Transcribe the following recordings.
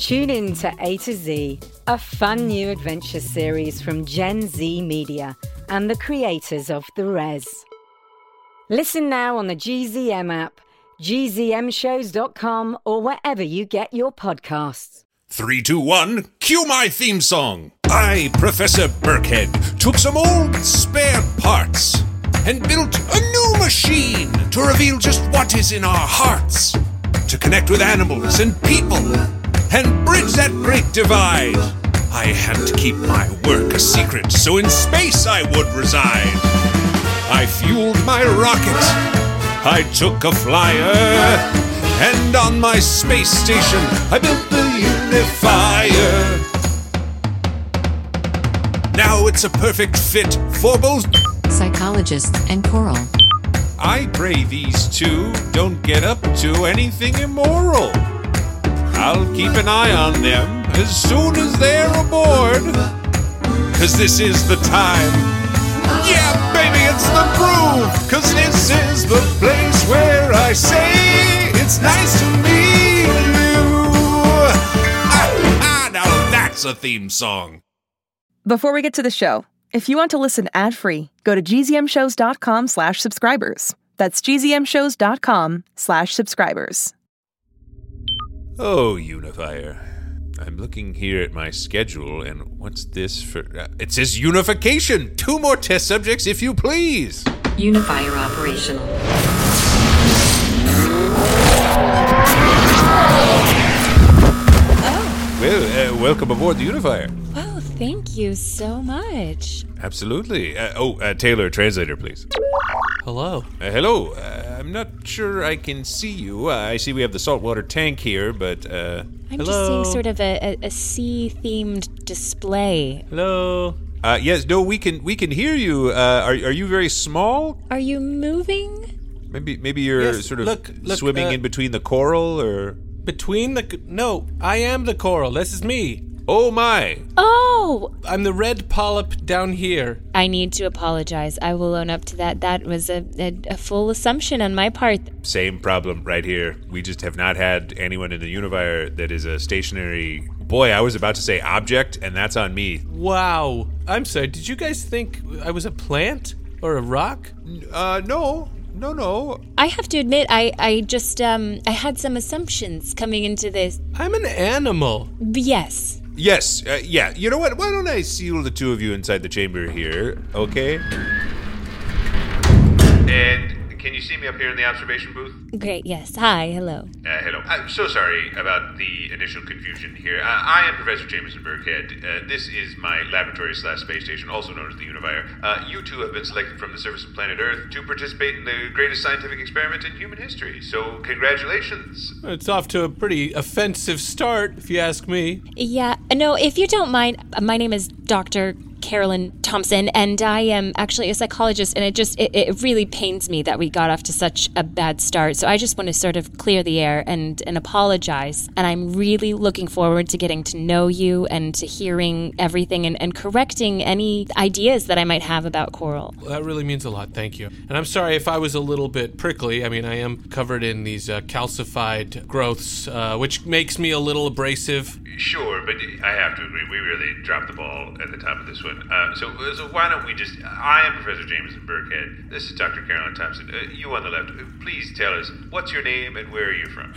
Tune in to A to Z, a fun new adventure series from Gen Z Media and the creators of The Res. Listen now on the GZM app, gzmshows.com, or wherever you get your podcasts. Three, two, one, cue my theme song. I, Professor Burkhead, took some old spare parts and built a new machine to reveal just what is in our hearts, to connect with animals and people, and bridge that great divide. I had to keep my work a secret, so in space I would reside. I fueled my rocket. I took a flyer. And on my space station, I built the unifier. Now it's a perfect fit for both. psychologist, and coral. I pray these two don't get up to anything immoral. I'll keep an eye on them as soon as they're aboard. Cause this is the time. Yeah, baby, it's the groove. Cause this is the place where I say it's nice to meet you. Ah, ah, now that's a theme song. Before we get to the show, if you want to listen ad-free, go to gzmshows.com slash subscribers. That's gzmshows.com slash subscribers. Oh, Unifier. I'm looking here at my schedule, and what's this for? Uh, it says unification! Two more test subjects, if you please! Unifier operational. Oh. Well, uh, welcome aboard the Unifier. Oh, thank you so much. Absolutely. Uh, oh, uh, Taylor, translator, please. Hello. Uh, hello. I'm not sure I can see you. Uh, I see we have the saltwater tank here, but, uh. I'm just seeing sort of a, a, a sea themed display. Hello. Uh, yes, no, we can we can hear you. Uh, are, are you very small? Are you moving? Maybe maybe you're Yes, sort of look- look, swimming uh, in between the coral, or Between the. No, I am the coral. This is me. Oh my! Oh, I'm the red polyp down here. I need to apologize. I will own up to that. That was a, a, a full assumption on my part. Same problem right here. We just have not had anyone in the Unifier that is a stationary. Boy, I was about to say object, and that's on me. Wow. I'm sorry. Did you guys think I was a plant or a rock? Uh, no, no, no. I have to admit, I, I just um I had some assumptions coming into this. I'm an animal. B- Yes. Yes, uh, yeah. You know what? Why don't I seal the two of you inside the chamber here, okay? And can you see me up here in the observation booth? Great. Yes. Hi. Hello. Uh, hello. I'm so sorry about the initial confusion here. Uh, I am Professor Jameson Burkhead. Uh, this is my laboratory slash space station, also known as the Unifier. Uh, you two have been selected from the surface of planet Earth to participate in the greatest scientific experiment in human history. So, congratulations. It's off to a pretty offensive start, if you ask me. Yeah, no, if you don't mind, uh, my name is Dr. Carolyn Thompson, and I am actually a psychologist, and it just, it, it really pains me that we got off to such a bad start. So I just want to sort of clear the air and, and apologize. And I'm really looking forward to getting to know you and to hearing everything and, and correcting any ideas that I might have about Coral. Well, that really means a lot. Thank you. And I'm sorry if I was a little bit prickly. I mean, I am covered in these uh, calcified growths, uh, which makes me a little abrasive. Sure, but I have to agree. We really dropped the ball at the top of this one. Uh, so, so why don't we just? I am Professor Jameson Burkhead. This is Dr. Carolyn Thompson. Uh, you on the left. Uh, please tell us what's your name and where are you from?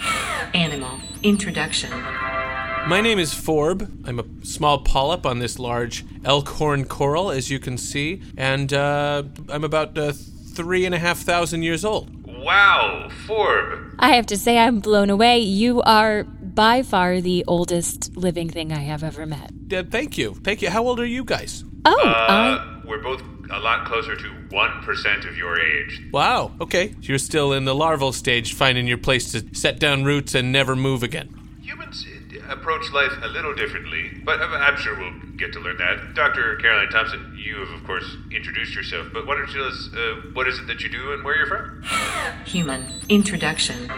Animal. Introduction. My name is Forb. I'm a small polyp on this large elkhorn coral, as you can see, and uh, I'm about uh, three and a half thousand years old. Wow, Forb. I have to say, I'm blown away. You are by far the oldest living thing I have ever met. Uh, thank you. Thank you. How old are you guys? Oh, I. Uh, we're both a lot closer to one percent of your age. Wow. Okay. You're still in the larval stage, finding your place to set down roots and never move again. Humans, uh, approach life a little differently, but I'm- I'm sure we'll get to learn that. Dr. Caroline Thompson, you have, of course, introduced yourself, but why don't you tell us uh, what is it that you do and where you're from? Human. Introduction.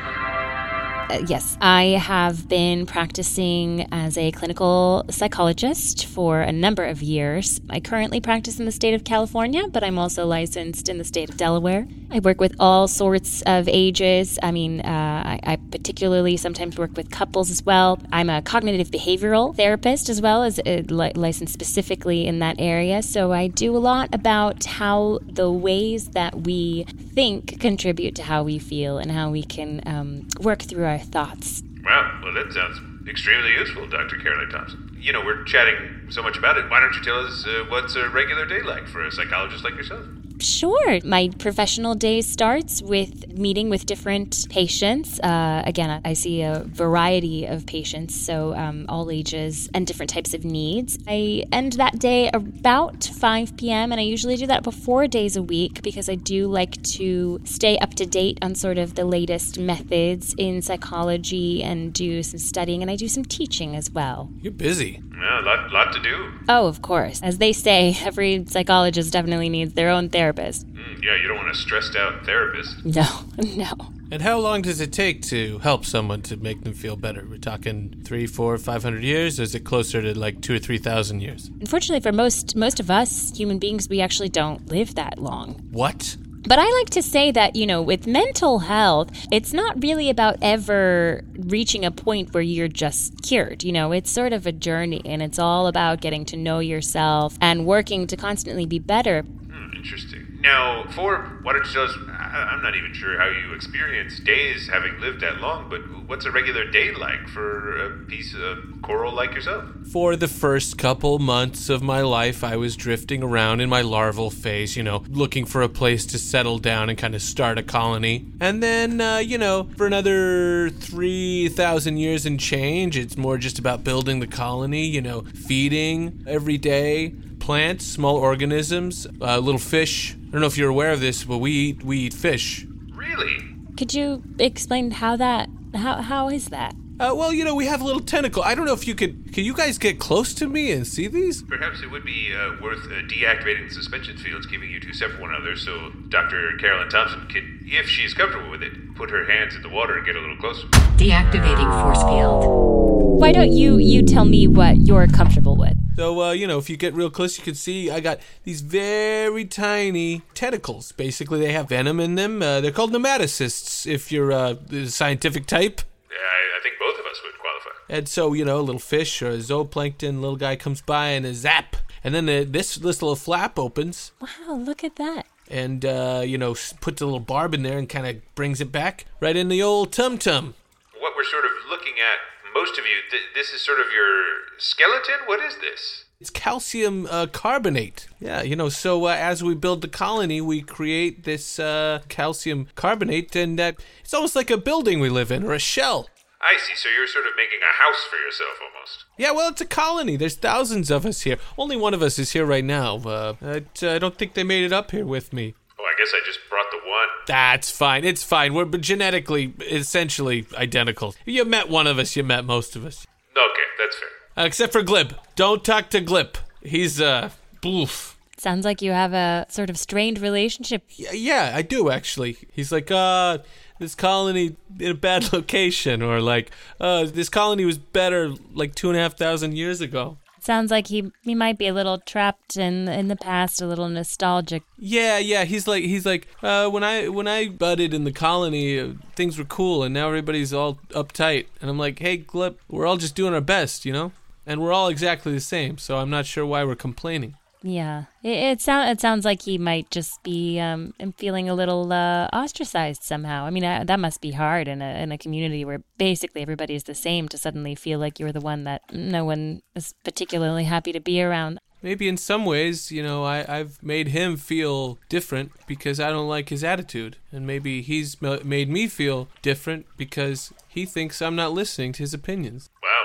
Uh, yes, I have been practicing as a clinical psychologist for a number of years. I currently practice in the state of California, but I'm also licensed in the state of Delaware. I work with all sorts of ages. I mean, uh, I, I particularly sometimes work with couples as well. I'm a cognitive behavioral therapist as well as uh, li- licensed specifically in that area. So I do a lot about how the ways that we think contribute to how we feel and how we can um, work through our thoughts. Wow, well, that sounds extremely useful, Dr. Caroline Thompson. You know, we're chatting so much about it. Why don't you tell us uh, what's a regular day like for a psychologist like yourself? Sure. My professional day starts with meeting with different patients. Uh, again, I see a variety of patients, so um, all ages and different types of needs. I end that day about 5 p.m., and I usually do that about four days a week because I do like to stay up to date on sort of the latest methods in psychology and do some studying, and I do some teaching as well. You're busy. Yeah, a lot, lot to do. Oh, of course. As they say, every psychologist definitely needs their own therapist. Mm, yeah, you don't want a stressed out therapist. No, no. And how long does it take to help someone to make them feel better? We're talking three, four, five hundred years, or is it closer to like two or three thousand years? Unfortunately, for most most of us human beings, we actually don't live that long. What? But I like to say that, you know, with mental health, it's not really about ever reaching a point where you're just cured. You know, it's sort of a journey and it's all about getting to know yourself and working to constantly be better. Hmm, interesting. Now, Forb, why don't you tell us? I- I'm not even sure how you experience days having lived that long, but what's a regular day like for a piece of coral like yourself? For the first couple months of my life, I was drifting around in my larval phase, you know, looking for a place to settle down and kind of start a colony. And then, uh, you know, for another 3,000 years and change, it's more just about building the colony, you know, feeding every day, plants, small organisms, uh, little fish. I don't know if you're aware of this, but we eat, we eat fish. Really? Could you explain how that how how is that? Uh, well, you know, we have a little tentacle. I don't know if you could. Can you guys get close to me and see these? Perhaps it would be uh, worth uh, deactivating the suspension fields, keeping you two separate from one another, so Dr. Carolyn Thompson can, if she's comfortable with it, put her hands in the water and get a little closer. Deactivating force field. Why don't you you tell me what you're comfortable with? So, uh, you know, if you get real close, you can see I got these very tiny tentacles. Basically, they have venom in them. Uh, they're called nematocysts, if you're uh, the scientific type. Yeah, I, I think both of us would qualify. And so, you know, a little fish or a zooplankton little guy comes by and a zap. And then uh, this, this little flap opens Wow, look at that. and, uh, you know, puts a little barb in there and kind of brings it back right in the old tum tum. What we're sort of looking at, most of you, th- this is sort of your skeleton? What is this? It's calcium uh, carbonate. Yeah, you know, so uh, as we build the colony, we create this uh, calcium carbonate, and that it's almost like a building we live in or a shell. I see, so you're sort of making a house for yourself almost. Yeah, well, it's a colony. There's thousands of us here. Only one of us is here right now. Uh, I, I don't think they made it up here with me. Oh, I guess I just brought the one. That's fine. It's fine. We're genetically essentially identical. You met one of us. You met most of us, Okay, that's fair. uh, except for Glip. Don't talk to Glip. He's uh, boof. Sounds like you have a sort of strained relationship. Yeah, yeah, I do actually. He's like, uh, this colony in a bad location, or like, uh, this colony was better like two and a half thousand years ago. Sounds like he he might be a little trapped in in the past, a little nostalgic. Yeah, yeah. He's like, he's like, uh, when I when I budded in the colony, uh, things were cool, and now everybody's all uptight. And I'm like, hey, Glip, we're all just doing our best, you know, and we're all exactly the same. So I'm not sure why we're complaining. Yeah, it it, sound, it sounds like he might just be um feeling a little uh, ostracized somehow. I mean, I, that must be hard in a in a community where basically everybody is the same. To suddenly feel like you're the one that no one is particularly happy to be around. Maybe in some ways, you know, I, I've made him feel different because I don't like his attitude. And maybe he's made me feel different because he thinks I'm not listening to his opinions. Wow, we're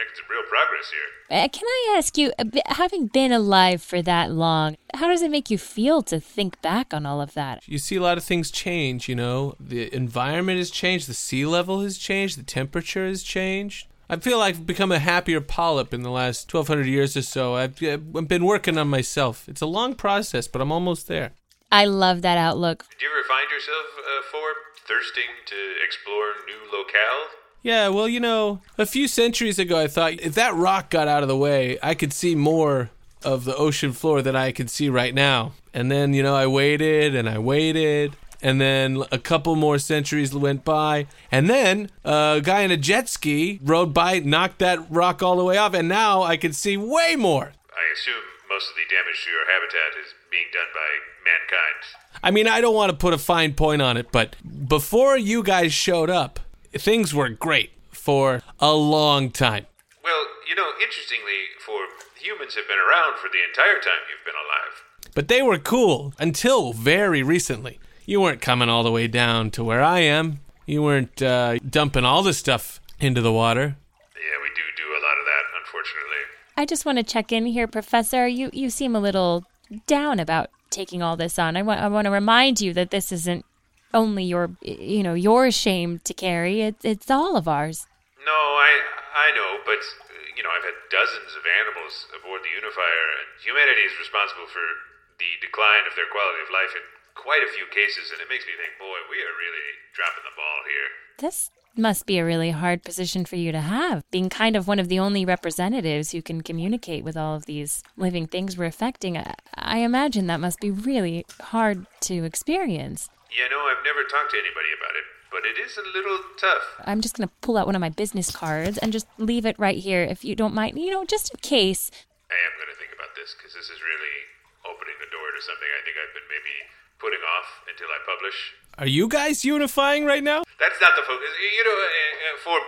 making some real progress here. Uh, Can I ask you, having been alive for that long, how does it make you feel to think back on all of that? You see a lot of things change, you know. The environment has changed, the sea level has changed, the temperature has changed. I feel like I've become a happier polyp in the last 1200 years or so. I've, I've been working on myself. It's a long process, but I'm almost there. I love that outlook. Do you ever find yourself, uh, Forb, thirsting to explore new locale? Yeah, well, you know, a few centuries ago, I thought if that rock got out of the way, I could see more of the ocean floor than I could see right now. And then, you know, I waited and I waited. And then a couple more centuries went by. And then a guy in a jet ski rode by, knocked that rock all the way off. And now I can see way more. I assume most of the damage to your habitat is being done by mankind. I mean, I don't want to put a fine point on it, but before you guys showed up, things were great for a long time. Well, you know, interestingly, for humans have been around for the entire time you've been alive. But they were cool until very recently. You weren't coming all the way down to where I am. You weren't uh, dumping all this stuff into the water. Yeah, we do do a lot of that, unfortunately. I just want to check in here, Professor. You you seem a little down about taking all this on. I want I want to remind you that this isn't only your you know your shame to carry. It's it's all of ours. No, I I know, but you know, I've had dozens of animals aboard the Unifier, and humanity is responsible for the decline of their quality of life in quite a few cases, and it makes me think, boy, we are really dropping the ball here. This must be a really hard position for you to have, being kind of one of the only representatives who can communicate with all of these living things we're affecting. I, I imagine that must be really hard to experience. You know, I've never talked to anybody about it, but it is a little tough. I'm just going to pull out one of my business cards and just leave it right here if you don't mind, you know, just in case. I am going to think about this because this is really opening the door to something I think I've been maybe putting off until I publish. Are you guys unifying right now? That's not the focus. You know, uh, uh, for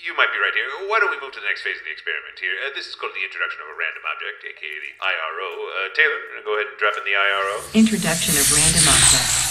you might be right here. Why don't we move to the next phase of the experiment here? Uh, this is called the introduction of a random object, aka the IRO. Uh, Taylor, go ahead and drop in the IRO. Introduction of random objects.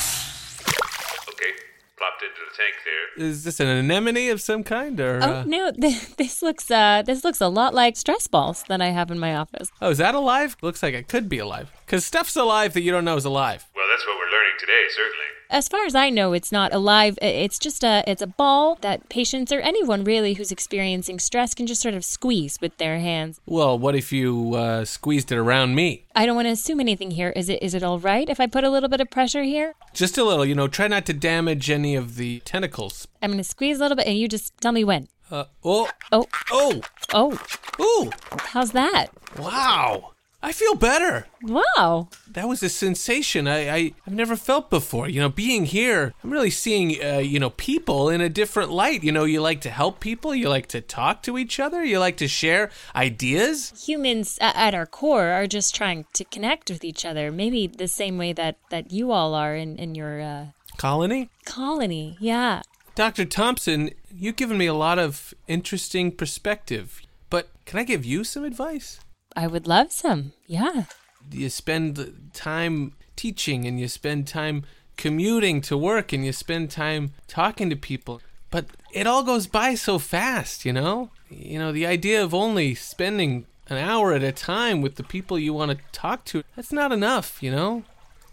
Okay, plopped into the tank there. Is this an anemone of some kind, or? Oh uh, no, th- this looks uh this looks a lot like stress balls that I have in my office. oh, is that alive? Looks like it could be alive. Cause stuff's alive that you don't know is alive. Well, that's what we're learning today, certainly. As far as I know, it's not alive. It's just a it's a ball that patients or anyone really who's experiencing stress can just sort of squeeze with their hands. Well, what if you uh, squeezed it around me? I don't want to assume anything here. Is it is it all right if I put a little bit of pressure here? Just a little, you know. Try not to damage any of the tentacles. I'm going to squeeze a little bit and you just tell me when. Uh, oh, Oh, oh, oh, ooh! how's that? Wow! I feel better. Wow. That was a sensation I, I I've never felt before. You know, being here, I'm really seeing uh, you know people in a different light. You know, you like to help people, you like to talk to each other, you like to share ideas. Humans a- at our core are just trying to connect with each other, maybe the same way that, that you all are in, in your uh, Colony, colony. Yeah. Dr. Thompson, you've given me a lot of interesting perspective. But can I give you some advice? I would love some. Yeah. you spend time teaching and you spend time commuting to work and you spend time talking to people but it all goes by so fast you know you know the idea of only spending an hour at a time with the people you want to talk to that's not enough you know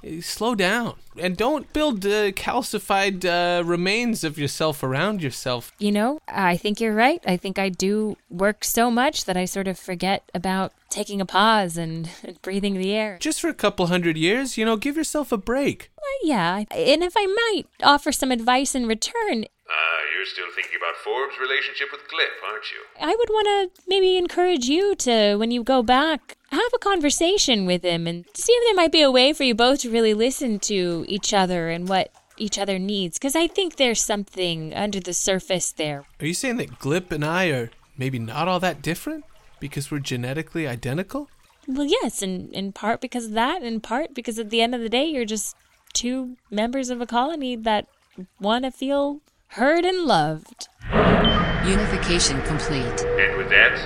Eh, slow down and don't build uh, calcified uh, remains of yourself around yourself You know, I think you're right. I think I do work so much that I sort of forget about taking a pause and, and breathing the air. just for a couple hundred years you know give yourself a break Well, yeah. And if I might offer some advice in return, Ah, you're still thinking about Forb's relationship with Glip, aren't you? I would want to maybe encourage you to, when you go back, have a conversation with him and see if there might be a way for you both to really listen to each other and what each other needs. Because I think there's something under the surface there. Are you saying that Glip and I are maybe not all that different because we're genetically identical? Well, yes, and in part because of that, in part because at the end of the day, you're just two members of a colony that want to feel heard and loved. Unification complete. And with that,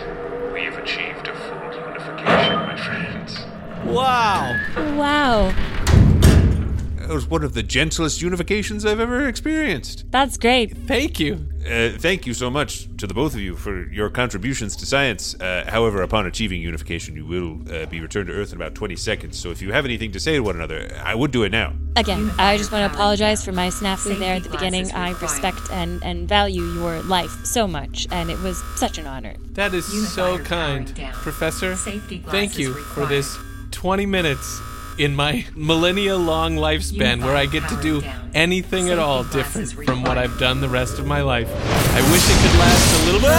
we have achieved a full unification, my friends. Wow! Wow. That was one of the gentlest unifications I've ever experienced. That's great. Thank you. Uh, thank you so much to the both of you for your contributions to science. Uh, however, upon achieving unification, you will uh, be returned to Earth in about 20 seconds. So if you have anything to say to one another, I would do it now. Again, I just want to apologize for my snafu there at the beginning. I respect and, and value your life so much, and it was such an honor. That is so kind. Professor. Safety Thank glasses you for this 20 minutes in my millennia long lifespan where I get to do anything at all different from what. I've done the rest of my life. I wish it could last a little bit.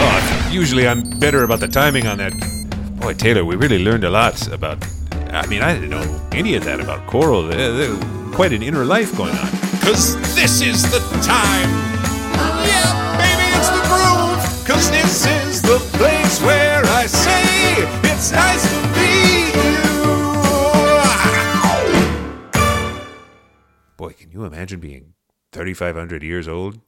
Oh, usually I'm better about the timing on that. Boy, Taylor, we really learned a lot about. I mean, I didn't know any of that about Coral. There- quite an inner life going on. Cause this is the time. Oh, yeah, baby, it's the groove. Cause this is the place where I say Boy, can you imagine being 3,500 years old?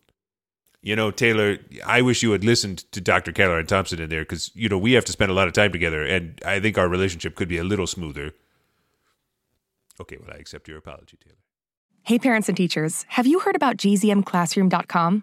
You know, Taylor, I wish you had listened to Dr. Carolyn Thompson in there because, you know, we have to spend a lot of time together and I think our relationship could be a little smoother. Okay, well, I accept your apology, Taylor. Hey, parents and teachers, have you heard about gzmclassroom.com?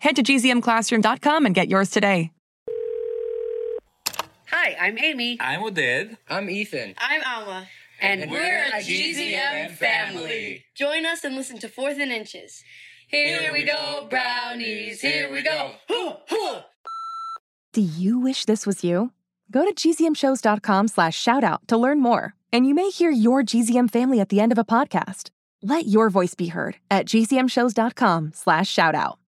Head to gzmclassroom.com and get yours today. Hi, I'm Amy. I'm Oded. I'm Ethan. I'm Alma. And, we're a GZM family. Join us and listen to Fourth and Inches. Here we go, brownies. Here we go. Do you wish this was you? Go to gzmshows.com slash shoutout to learn more, and you may hear your GZM family at the end of a podcast. Let your voice be heard at gzmshows.com slash shoutout.